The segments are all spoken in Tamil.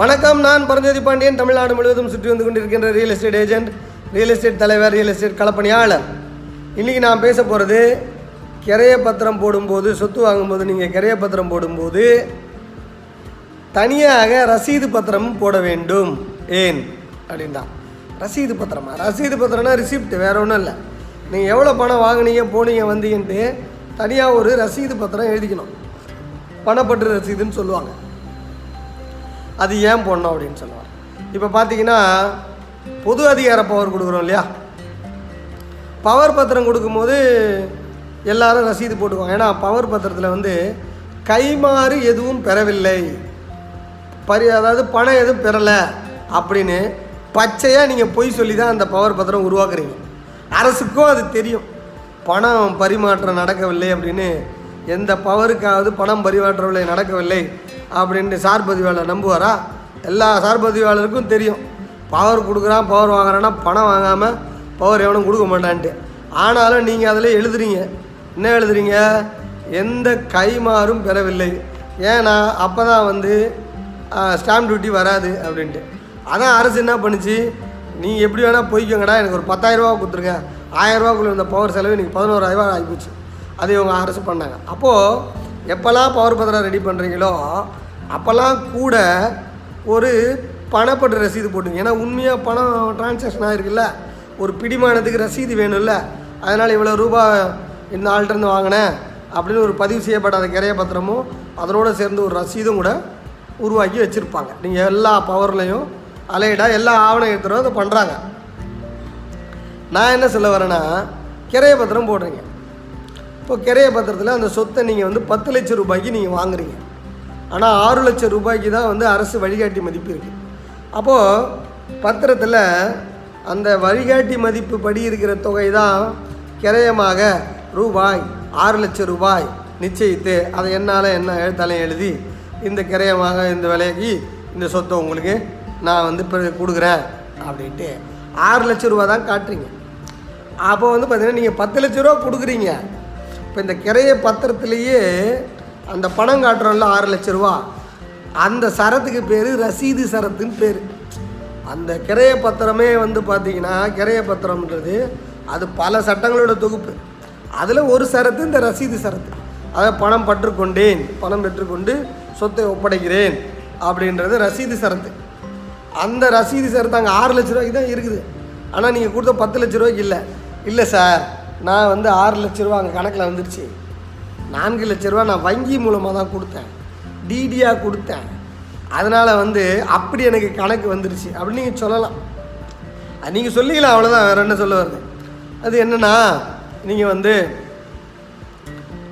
வணக்கம் நான் பரஞ்சோதி பாண்டியன். தமிழ்நாடு முழுவதும் சுற்றி வந்து கொண்டிருக்கின்ற real estate agent real estate தலைவர் ரியல் எஸ்டேட் களப்பணியாளர். இன்றைக்கி நான் பேச போகிறது கிரைய பத்திரம் போடும்போது சொத்து வாங்கும்போது நீங்கள் கிரைய பத்திரம் போடும்போது தனியாக ரசீது பத்திரமும் போட வேண்டும். ஏன்? அப்படின்னா ரசீது பத்திரமா? ரசீது பத்திரம்னா ரிசிப்ட் வேற ஒன்றும் இல்லை. நீங்கள் எவ்வளோ பணம் வாங்குனீங்க போனீங்க வந்தீங்கன்ட்டு தனியாக ஒரு ரசீது பத்திரம் எழுதிக்கணும். பணப்பற்று ரசீதுன்னு சொல்லுவாங்க. அது ஏன் போடணும் அப்படின்னு சொல்லுவார். இப்போ பார்த்தீங்கன்னா பொது அதிகார பவர் கொடுக்குறோம் இல்லையா? பவர் பத்திரம் கொடுக்கும்போது எல்லாரும் ரசீது போட்டுக்குவாங்க. ஏன்னா பவர் பத்திரத்தில் வந்து கைமாறு எதுவும் பெறவில்லை. பரி அதாவது பணம் எதுவும் பெறலை அப்படின்னு பச்சையாக நீங்கள் பொய் சொல்லி தான் அந்த பவர் பத்திரம் உருவாக்குறீங்க. அரசுக்கும் அது தெரியும். பணம் பரிமாற்றம் நடக்கவில்லை அப்படின்னு எந்த பவருக்காவது பணம் பரிமாற்றவில்லை நடக்கவில்லை. அப்படின்ட்டு சார் பதிவாளர் நம்புவாரா? எல்லா சார் பதிவாளருக்கும் தெரியும். பவர் கொடுக்குறான் பவர் வாங்குறான்னா பணம் வாங்காமல் பவர் எவனும் கொடுக்க மாட்டான்ட்டு. ஆனாலும் நீங்கள் அதில் எழுதுறீங்க. என்ன எழுதுறீங்க? எந்த கைமாறும் பெறவில்லை. ஏன்னா அப்போ தான் வந்து ஸ்டாம்ப் டியூட்டி வராது அப்படின்ட்டு. அதான் அரசு என்ன பண்ணுச்சு? நீங்கள் எப்படி வேணால் போய்க்கோங்கடா எனக்கு ஒரு பத்தாயிரரூபா கொடுத்துருங்க. ஆயிரரூபாக்குள்ள இருந்த பவர் செலவு இன்றைக்கி பதினோராயிரரூபா ஆகிப்போச்சு. அது இவங்க அரசு பண்ணாங்க. அப்போது எப்போல்லாம் பவர் பத்திரம் ரெடி பண்ணுறீங்களோ அப்போல்லாம் கூட ஒரு பணப்பட்டு ரசீது போட்டுங்க. ஏன்னா உண்மையாக பணம் டிரான்சாக்ஷன் ஆகிருக்குல்ல ஒரு பிடிமானத்துக்கு ரசீது வேணும்ல. அதனால் இவ்வளோ ரூபா இந்த ஆள்கிட்டருந்து வாங்கினேன் அப்படின்னு ஒரு பதிவு செய்யப்படாத கிரைய பத்திரமும் அதனோட சேர்ந்து ஒரு ரசீதும் கூட உருவாக்கி வச்சுருப்பாங்க. நீங்கள் எல்லா பவர்லையும் அலையிடாக எல்லா ஆவணத்துறையும் அதை பண்ணுறாங்க நான் என்ன சொல்ல வரேன்னா கிரைய பத்திரம் போடுறீங்க. இப்போ கிரைய பத்திரத்தில் அந்த சொத்தை நீங்கள் வந்து பத்து லட்சம் ரூபாய்க்கு நீங்கள் வாங்குறீங்க. ஆனால் ஆறு லட்சம் ரூபாய்க்கு தான் வந்து அரசு வழிகாட்டி மதிப்பு இருக்குது அப்போது பத்திரத்தில் அந்த வழிகாட்டி மதிப்பு படி இருக்கிற தொகை தான் கிரயமாக ரூபாய் ஆறு லட்சம் ரூபாய் நிச்சயித்து அதை என்னால் என்ன எழுத்தாலையும் எழுதி இந்த கிரயமாக இந்த விலைக்கு இந்த சொத்தை உங்களுக்கு நான் வந்து இப்போ கொடுக்குறேன் அப்படின்ட்டு ஆறு லட்சம் ரூபா தான் காட்டுறீங்க. அப்போ வந்து பார்த்திங்கன்னா நீங்கள் பத்து லட்ச ரூபா கொடுக்குறீங்க. இப்போ இந்த கிரைய பத்திரத்துலேயே அந்த பணம் காட்டுறோம்ல ஆறு லட்ச ரூபா அந்த சரத்துக்கு பேர் ரசீது சரத்துன்னு பேர். அந்த கிரைய பத்திரமே வந்து பார்த்தீங்கன்னா கிரைய பத்திரம்ன்றது அது பல சட்டங்களோட தொகுப்பு. அதில் ஒரு சரத்து இந்த ரசீது சரத்து. அதாவது பணம் பற்றுக்கொண்டேன் பணம் பெற்றுக்கொண்டு சொத்தை ஒப்படைக்கிறேன் அப்படின்றது ரசீது சரத்து. அந்த ரசீது சரத்து அங்கே ஆறு லட்ச ரூபாய்க்கு தான் இருக்குது. ஆனால் நீங்கள் கொடுத்த பத்து லட்ச ரூபாய்க்கு இல்லை. இல்லை சார் நான் வந்து ஆறு லட்ச ரூபா அங்கே கணக்கில் வந்துருச்சு. நான்கு லட்ச ரூபா நான் வங்கி மூலமாக தான் கொடுத்தேன். டிடியாக கொடுத்தேன். அதனால் வந்து அப்படி எனக்கு கணக்கு வந்துருச்சு. அப்படின்னு நீங்கள் சொல்லலாம். அது நீங்கள் சொல்லிக்கலாம் அவ்வளோதான் வேறு என்ன சொல்ல வருது அது என்னென்னா நீங்கள் வந்து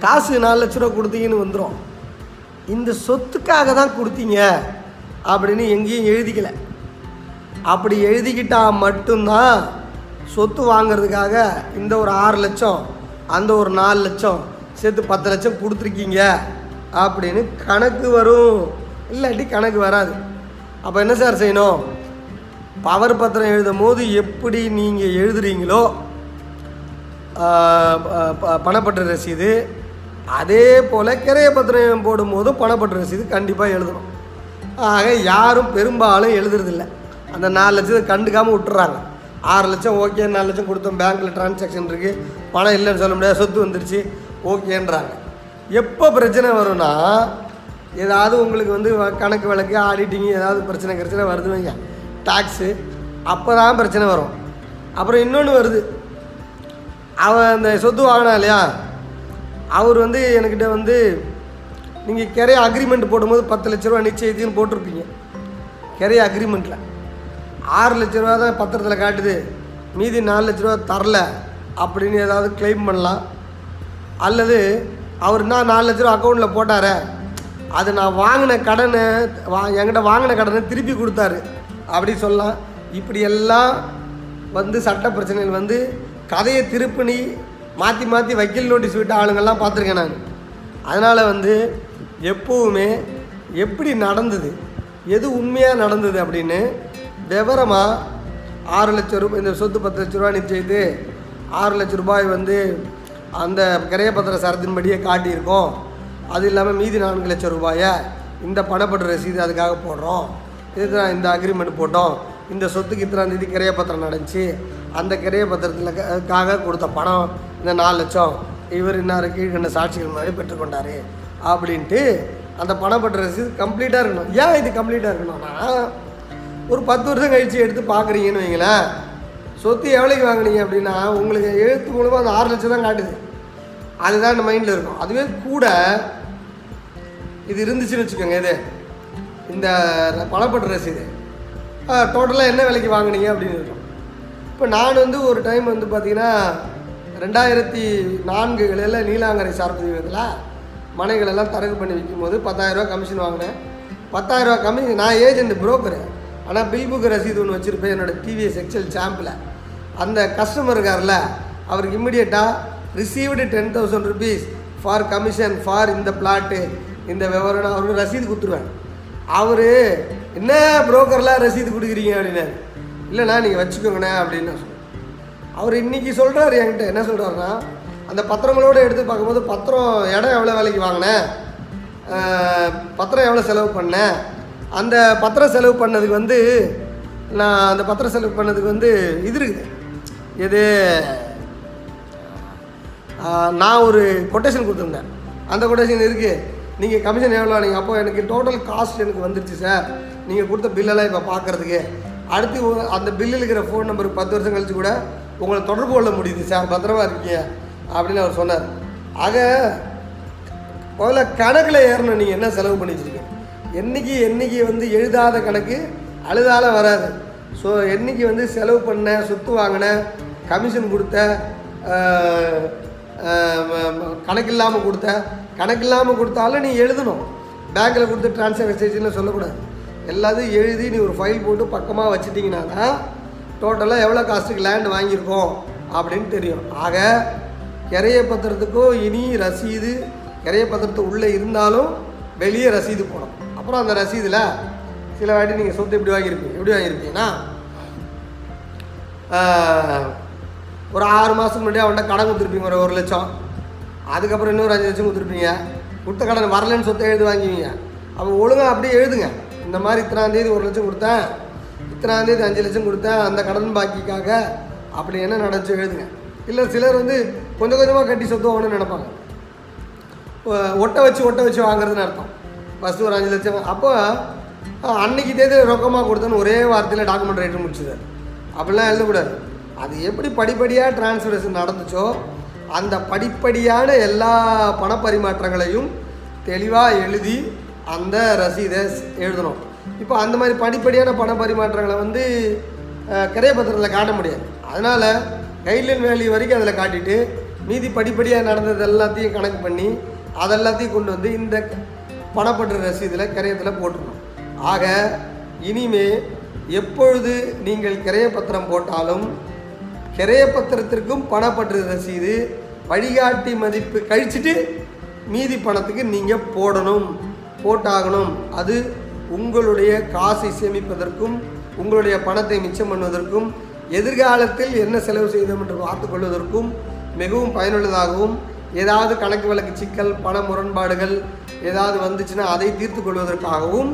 காசு நாலு லட்ச ரூபா கொடுத்தீங்கன்னு வந்துடும் இந்த சொத்துக்காக தான் கொடுத்தீங்க அப்படின்னு எங்கேயும் எழுதிக்கல. அப்படி எழுதிக்கிட்டா மட்டும்தான் சொத்து வாங்குறதுக்காக இந்த ஒரு ஆறு லட்சம் அந்த ஒரு நாலு லட்சம் சேர்த்து பத்து லட்சம் கொடுத்துருக்கீங்க அப்படின்னு கணக்கு வரும். இல்லாட்டி கணக்கு வராது. அப்போ என்ன சார் செய்யணும்? பவர் பத்திரம் எழுதும் போது எப்படி நீங்கள் எழுதுறீங்களோ ஆஹ் ப- ரசீது அதே போல் கிரைய பத்திரம் போடும்போதும் பணப்பற்று ரசீது கண்டிப்பாக எழுதணும். ஆக யாரும் பெரும்பாலும் எழுதுறதில்ல. அந்த நாலு லட்சத்தை கண்டுக்காமல் விட்டுறாங்க. ஆறு லட்சம் ஓகே நாலு லட்சம் கொடுத்தோம் பேங்க்கில் டிரான்சாக்ஷன் இருக்குது பணம் இல்லைன்னு சொல்ல முடியாது சொத்து வந்துருச்சு. ஓகேன்றாங்க. எப்போ பிரச்சனை வரும்னா ஏதாவது உங்களுக்கு வந்து வ- கணக்கு வழக்கு ஆடிட்டிங் ஏதாவது பிரச்சனை கிடச்சினா வருது வைங்க. டாக்ஸு அப்போ தான் பிரச்சனை வரும். அப்புறம் இன்னொன்று வருது. அவன் அந்த சொத்து வாங்கினா இல்லையா? அவர் வந்து என்கிட்ட வந்து நீங்கள் கிரைய அக்ரிமெண்ட் போடும்போது பத்து லட்ச ரூபா நிச்சயத்துன்னு போட்டிருப்பீங்க. கிரைய அக்ரிமெண்ட்டில் ஆறு லட்ச ரூபா தான் பத்திரத்தில் காட்டுது. மீதி நாலு லட்ச ரூபா தரல. அப்படின்னு ஏதாவது க்ளைம் பண்ணலாம். அல்லது அவர் என்ன நாலு லட்ச ரூபா அக்கௌண்ட்டில் போட்டாரே அது நான் வாங்கின கடனை வா என்கிட்ட வாங்கின கடனை திருப்பி கொடுத்தாரு. அப்படி சொல்லலாம். இப்படி எல்லாம் வந்து சட்ட பிரச்சனைகள் வந்து கதையை திருப்பணி மாற்றி மாற்றி வக்கீல் நோட்டீஸ் விட்ட ஆளுங்கள்லாம் பார்த்துருக்கேன் நான். அதனால் வந்து எப்போவுமே எப்படி நடந்தது எது உண்மையாக நடந்தது அப்படின்னு விவரமாக ஆறு லட்சம் ரூபாய் இந்த சொத்து பத்து லட்ச ரூபா நிச்சயித்து ஆறு லட்ச ரூபாய் வந்து அந்த கிரையப்பத்திர சரத்தின்படியே காட்டியிருக்கோம். அது இல்லாமல் மீதி நான்கு லட்சம் ரூபாயை இந்த பணப்பட்டு ரசீது அதுக்காக போடுறோம். இதுதான் இந்த அக்ரிமெண்ட் போட்டோம். இந்த சொத்துக்கு இத்தனாம் தேதி கிரையப்பத்திரம் நடந்துச்சு. அந்த கிரைய கொடுத்த பணம் இந்த நாலு லட்சம். இவர் இன்னார் கீழ்கண்ட சாட்சிகள் மாதிரி பெற்றுக்கொண்டார். அப்படின்ட்டு அந்த பணப்பட்ட ரசீது கம்ப்ளீட்டாக இருக்கணும். ஏன் இது கம்ப்ளீட்டாக இருக்கணும்னா ஒரு பத்து வருஷம் கழித்து எடுத்து பார்க்குறீங்கன்னு வைங்களேன். சொத்து எவ்வளோக்கு வாங்குனீங்க அப்படின்னா உங்களுக்கு எழுத்து மூலமாக அந்த ஆறு லட்சம் தான் காட்டுது. அதுதான் இந்த மைண்டில் இருக்கும். அதுவே கூட இது இருந்துச்சுன்னு வச்சுக்கோங்க இது. இந்த பணப்பட்ட ரசீது டோட்டலாக என்ன விலைக்கு வாங்குனீங்க அப்படின்னு இருக்கும். இப்போ நான் வந்து ஒரு டைம் வந்து பார்த்தீங்கன்னா ரெண்டாயிரத்தி நான்குகளில் நீலாங்கரை சார்பதிவத்தில் மனைகள் எல்லாம் தரகு பண்ணி விற்கும்போது பத்தாயிரரூவா கமிஷன் வாங்கினேன். பத்தாயிரரூவா கமிஷன் நான் ஏஜென்ட் புரோக்கரு ஆனால் பில் புக் ரசீது ஒன்று வச்சுருப்பேன் என்னோட டிவிஎஸ் எக்ஸல் சாம்பில் அந்த கஸ்டமர் இருக்கார்ல அவருக்கு இம்மிடியட்டாக received ten thousand rupees for commission for இந்த பிளாட்டு இந்த விவரம் அவருக்கு ரசீது கொடுத்துருவேன். அவர் என்ன புரோக்கர்லாம் ரசீது கொடுக்குறீங்க? அப்படின்னாரு. இல்லைண்ணா நீங்கள் வச்சுக்கோங்கண்ணே அப்படின்னு நான் சொன்னேன். அவர் இன்னைக்கு சொல்கிறார் என்கிட்ட என்ன சொல்கிறாருன்னா அந்த பத்திரங்களோட எடுத்து பார்க்கும்போது பத்திரம் இடம் எவ்வளோ விலைக்கு வாங்கினேன்? பத்திரம் எவ்வளோ செலவு பண்ணேன்? அந்த பத்திரம் செலவு பண்ணதுக்கு வந்து நான் அந்த பத்திரம் செலவு பண்ணதுக்கு வந்து இது இருக்குது. எது நான் ஒரு கொட்டேஷன் கொடுத்துருந்தேன். அந்த கொட்டேஷன் இருக்குது நீங்கள் கமிஷன் எவ்வளோ நீங்கள் அப்போ எனக்கு டோட்டல் காஸ்ட் எனக்கு வந்துருச்சு சார் நீங்கள் கொடுத்த பில்லெல்லாம் இப்போ பார்க்குறதுக்கு அடுத்து அந்த பில்லில் இருக்கிற ஃபோன் நம்பருக்கு பத்து வருஷம் கழித்து கூட உங்களை தொடர்பு கொள்ள முடியுது சார் பத்திரமா இருக்கீங்க அப்படின்னு அவர் சொன்னார். ஆக முதல்ல கணக்கில் ஏறணும். நீங்கள் என்ன செலவு பண்ணி வச்சுருக்கீங்க? என்னைக்கு என்னைக்கு வந்து எழுதாத கணக்கு அழுதால வராது. ஸோ என்னைக்கு வந்து செலவு பண்ண சொத்து வாங்கின கமிஷன் கொடுத்த கணக்கு இல்லாமல் கொடுத்த கணக்கு இல்லாமல் கொடுத்தாலும் நீ எழுதணும். பேங்க்கில் கொடுத்து ட்ரான்ஸ்ஃபர் சொல்லக்கூடாது. எல்லாத்தையும் எழுதி நீ ஒரு ஃபைல் போட்டு பக்கமாக வச்சுட்டிங்கன்னா தான் டோட்டலாக எவ்வளோ காஸ்ட்டுக்கு லேண்ட் வாங்கியிருக்கோம் அப்படின்னு தெரியும். ஆக கிரைய பத்திரத்துக்கும் இனி ரசீது கிரைய பத்திரத்து உள்ளே இருந்தாலும் வெளியே ரசீது போகணும் அப்புறம் அந்த ரசீதில் சில வாட்டி நீங்கள் சொத்து எப்படி வாங்கியிருப்பீங்க? எப்படி வாங்கியிருப்பீங்கன்னா ஒரு ஆறு மாதத்துக்கு முன்னாடி அவன்கிட்ட கடன் கொடுத்துருப்பீங்க ஒரு ஒரு லட்சம். அதுக்கப்புறம் இன்னொரு அஞ்சு லட்சம் கொடுத்துருப்பீங்க. கொடுத்த கடன் வரலன்னு சொத்தை எழுதி வாங்குவீங்க. அப்போ ஒழுங்காக அப்படியே எழுதுங்க. இந்த மாதிரி இத்தனாந்தேதி ஒரு லட்சம் கொடுத்தேன் இத்தனாந்தேதி அஞ்சு லட்சம் கொடுத்தேன் அந்த கடன் பாக்கிக்காக அப்படி என்ன நடந்துச்சு எழுதுங்க. இல்லை சிலர் வந்து கொஞ்சம் கொஞ்சமாக கட்டி சொத்து வாங்கணும்னு நினைப்பாங்க. ஒட்டை வச்சு ஒட்டை வச்சு வாங்குறதுன்னு அர்த்தம். ஃபஸ்ட்டு ஒரு அஞ்சு லட்சம். அப்போ அன்னைக்கு தேதி ரொக்கமாக கொடுத்தேன்னு ஒரே வார்த்தையில் டாக்குமெண்ட் ரைட்டு முடிச்சுது அப்படிலாம் எழுதக்கூடாது. அது எப்படி படிப்படியாக டிரான்ஸ்ஃபரேஷன் நடந்துச்சோ அந்த படிப்படியான எல்லா பணப்பரிமாற்றங்களையும் தெளிவாக எழுதி அந்த ரசீதை எழுதணும். இப்போ அந்த மாதிரி படிப்படியான பண பரிமாற்றங்களை வந்து அஹ், காட்ட முடியாது. அதனால் கைட்லைன் வேல்யூ வரைக்கும் அதில் காட்டிட்டு மீதி படிப்படியாக நடந்தது எல்லாத்தையும் கணக்கு பண்ணி அதெல்லாத்தையும் கொண்டு வந்து இந்த பணப்பற்று ரசீதில் கிரயத்தில் போட்டுருணும் ஆக இனிமே எப்பொழுது நீங்கள் கிரைய பத்திரம் போட்டாலும் கிரைய பத்திரத்திற்கும் பணப்பற்று ரசீது வழிகாட்டி மதிப்பு கழிச்சிட்டு மீதி பணத்துக்கு நீங்கள் போடணும் போட்டாகணும். அது உங்களுடைய காசை சேமிப்பதற்கும் உங்களுடைய பணத்தை மிச்சம் பண்ணுவதற்கும் எதிர்காலத்தில் என்ன செலவு செய்தோம் என்று பார்த்து கொள்வதற்கும் மிகவும் பயனுள்ளதாகவும் ஏதாவது கணக்கு வழக்கு சிக்கல் பண முரண்பாடுகள் ஏதாவது வந்துச்சுன்னா அதை தீர்த்து கொள்வதற்காகவும்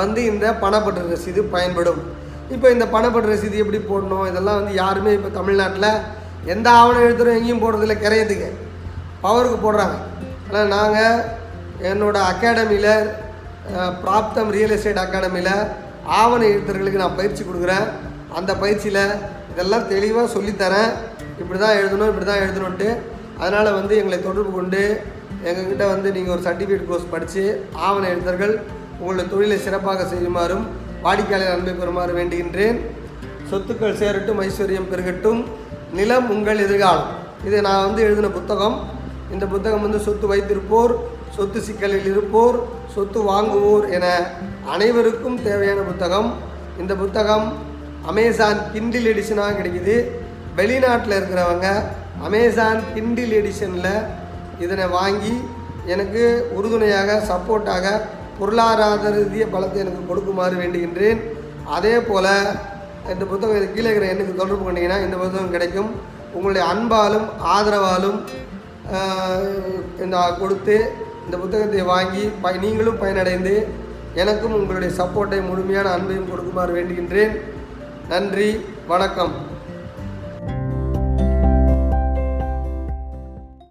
வந்து இந்த பணப்பற்று ரசீது பயன்படும். இப்போ இந்த பணப்பற்று ரசீது எப்படி போடணும்? இதெல்லாம் வந்து யாருமே இப்போ தமிழ்நாட்டில் எந்த ஆவணம் எழுத்துறோம் எங்கேயும் போடுறதில்ல கிரையத்துக்கு. பவருக்கு போடுறாங்க. ஆனால் நாங்கள் என்னோட அகாடமியில் பிராப்தம் ரியல் எஸ்டேட் அகாடமியில் ஆவண எழுத்தர்களுக்கு நான் பயிற்சி கொடுக்குறேன். அந்த பயிற்சியில் இதெல்லாம் தெளிவாக சொல்லித்தரேன். இப்படி தான் எழுதணும் இப்படி தான் எழுதணுன்ட்டு அதனால் வந்து எங்களை தொடர்பு கொண்டு எங்ககிட்ட வந்து நீங்கள் ஒரு சர்டிஃபிகேட் கோர்ஸ் படித்து ஆவண எழுத்தர்கள் உங்களுடைய தொழிலை சிறப்பாக செய்யுமாறும் வாடிக்கையாளர் அன்பை பெறுமாறு வேண்டுகின்றேன். சொத்துக்கள் சேரட்டும் ஐஸ்வர்யம் பெருகட்டும். நிலம் உங்கள் எதிர்காலம். இது நான் வந்து எழுதின புத்தகம். இந்த புத்தகம் வந்து சொத்து வைத்திருப்போர் சொத்து சிக்கலில் இருப்போர் சொத்து வாங்குவோர் என அனைவருக்கும் தேவையான புத்தகம். இந்த புத்தகம் அமேசான் கிண்டில் எடிஷனாக கிடைக்குது. வெளிநாட்டில் இருக்கிறவங்க அமேசான் கிண்டில் எடிஷனில் இதனை வாங்கி எனக்கு உறுதுணையாக சப்போர்ட்டாக பொருளாதார ரீதிய பலத்தை எனக்கு கொடுக்குமாறு வேண்டுகின்றேன். அதே போல் இந்த புத்தகம் இது கீழே இருக்கிற எண்ணுக்கு தொடர்பு கொண்டீங்கன்னா இந்த புத்தகம் கிடைக்கும். உங்களுடைய அன்பாலும் ஆதரவாலும் இந்த கொடுத்து இந்த புத்தகத்தை வாங்கி ப நீங்களும் பயனடைந்து எனக்கும் உங்களுடைய சப்போர்ட்டை முழுமையான அன்பையும் கொடுக்குமாறு வேண்டுகின்றேன். நன்றி வணக்கம்.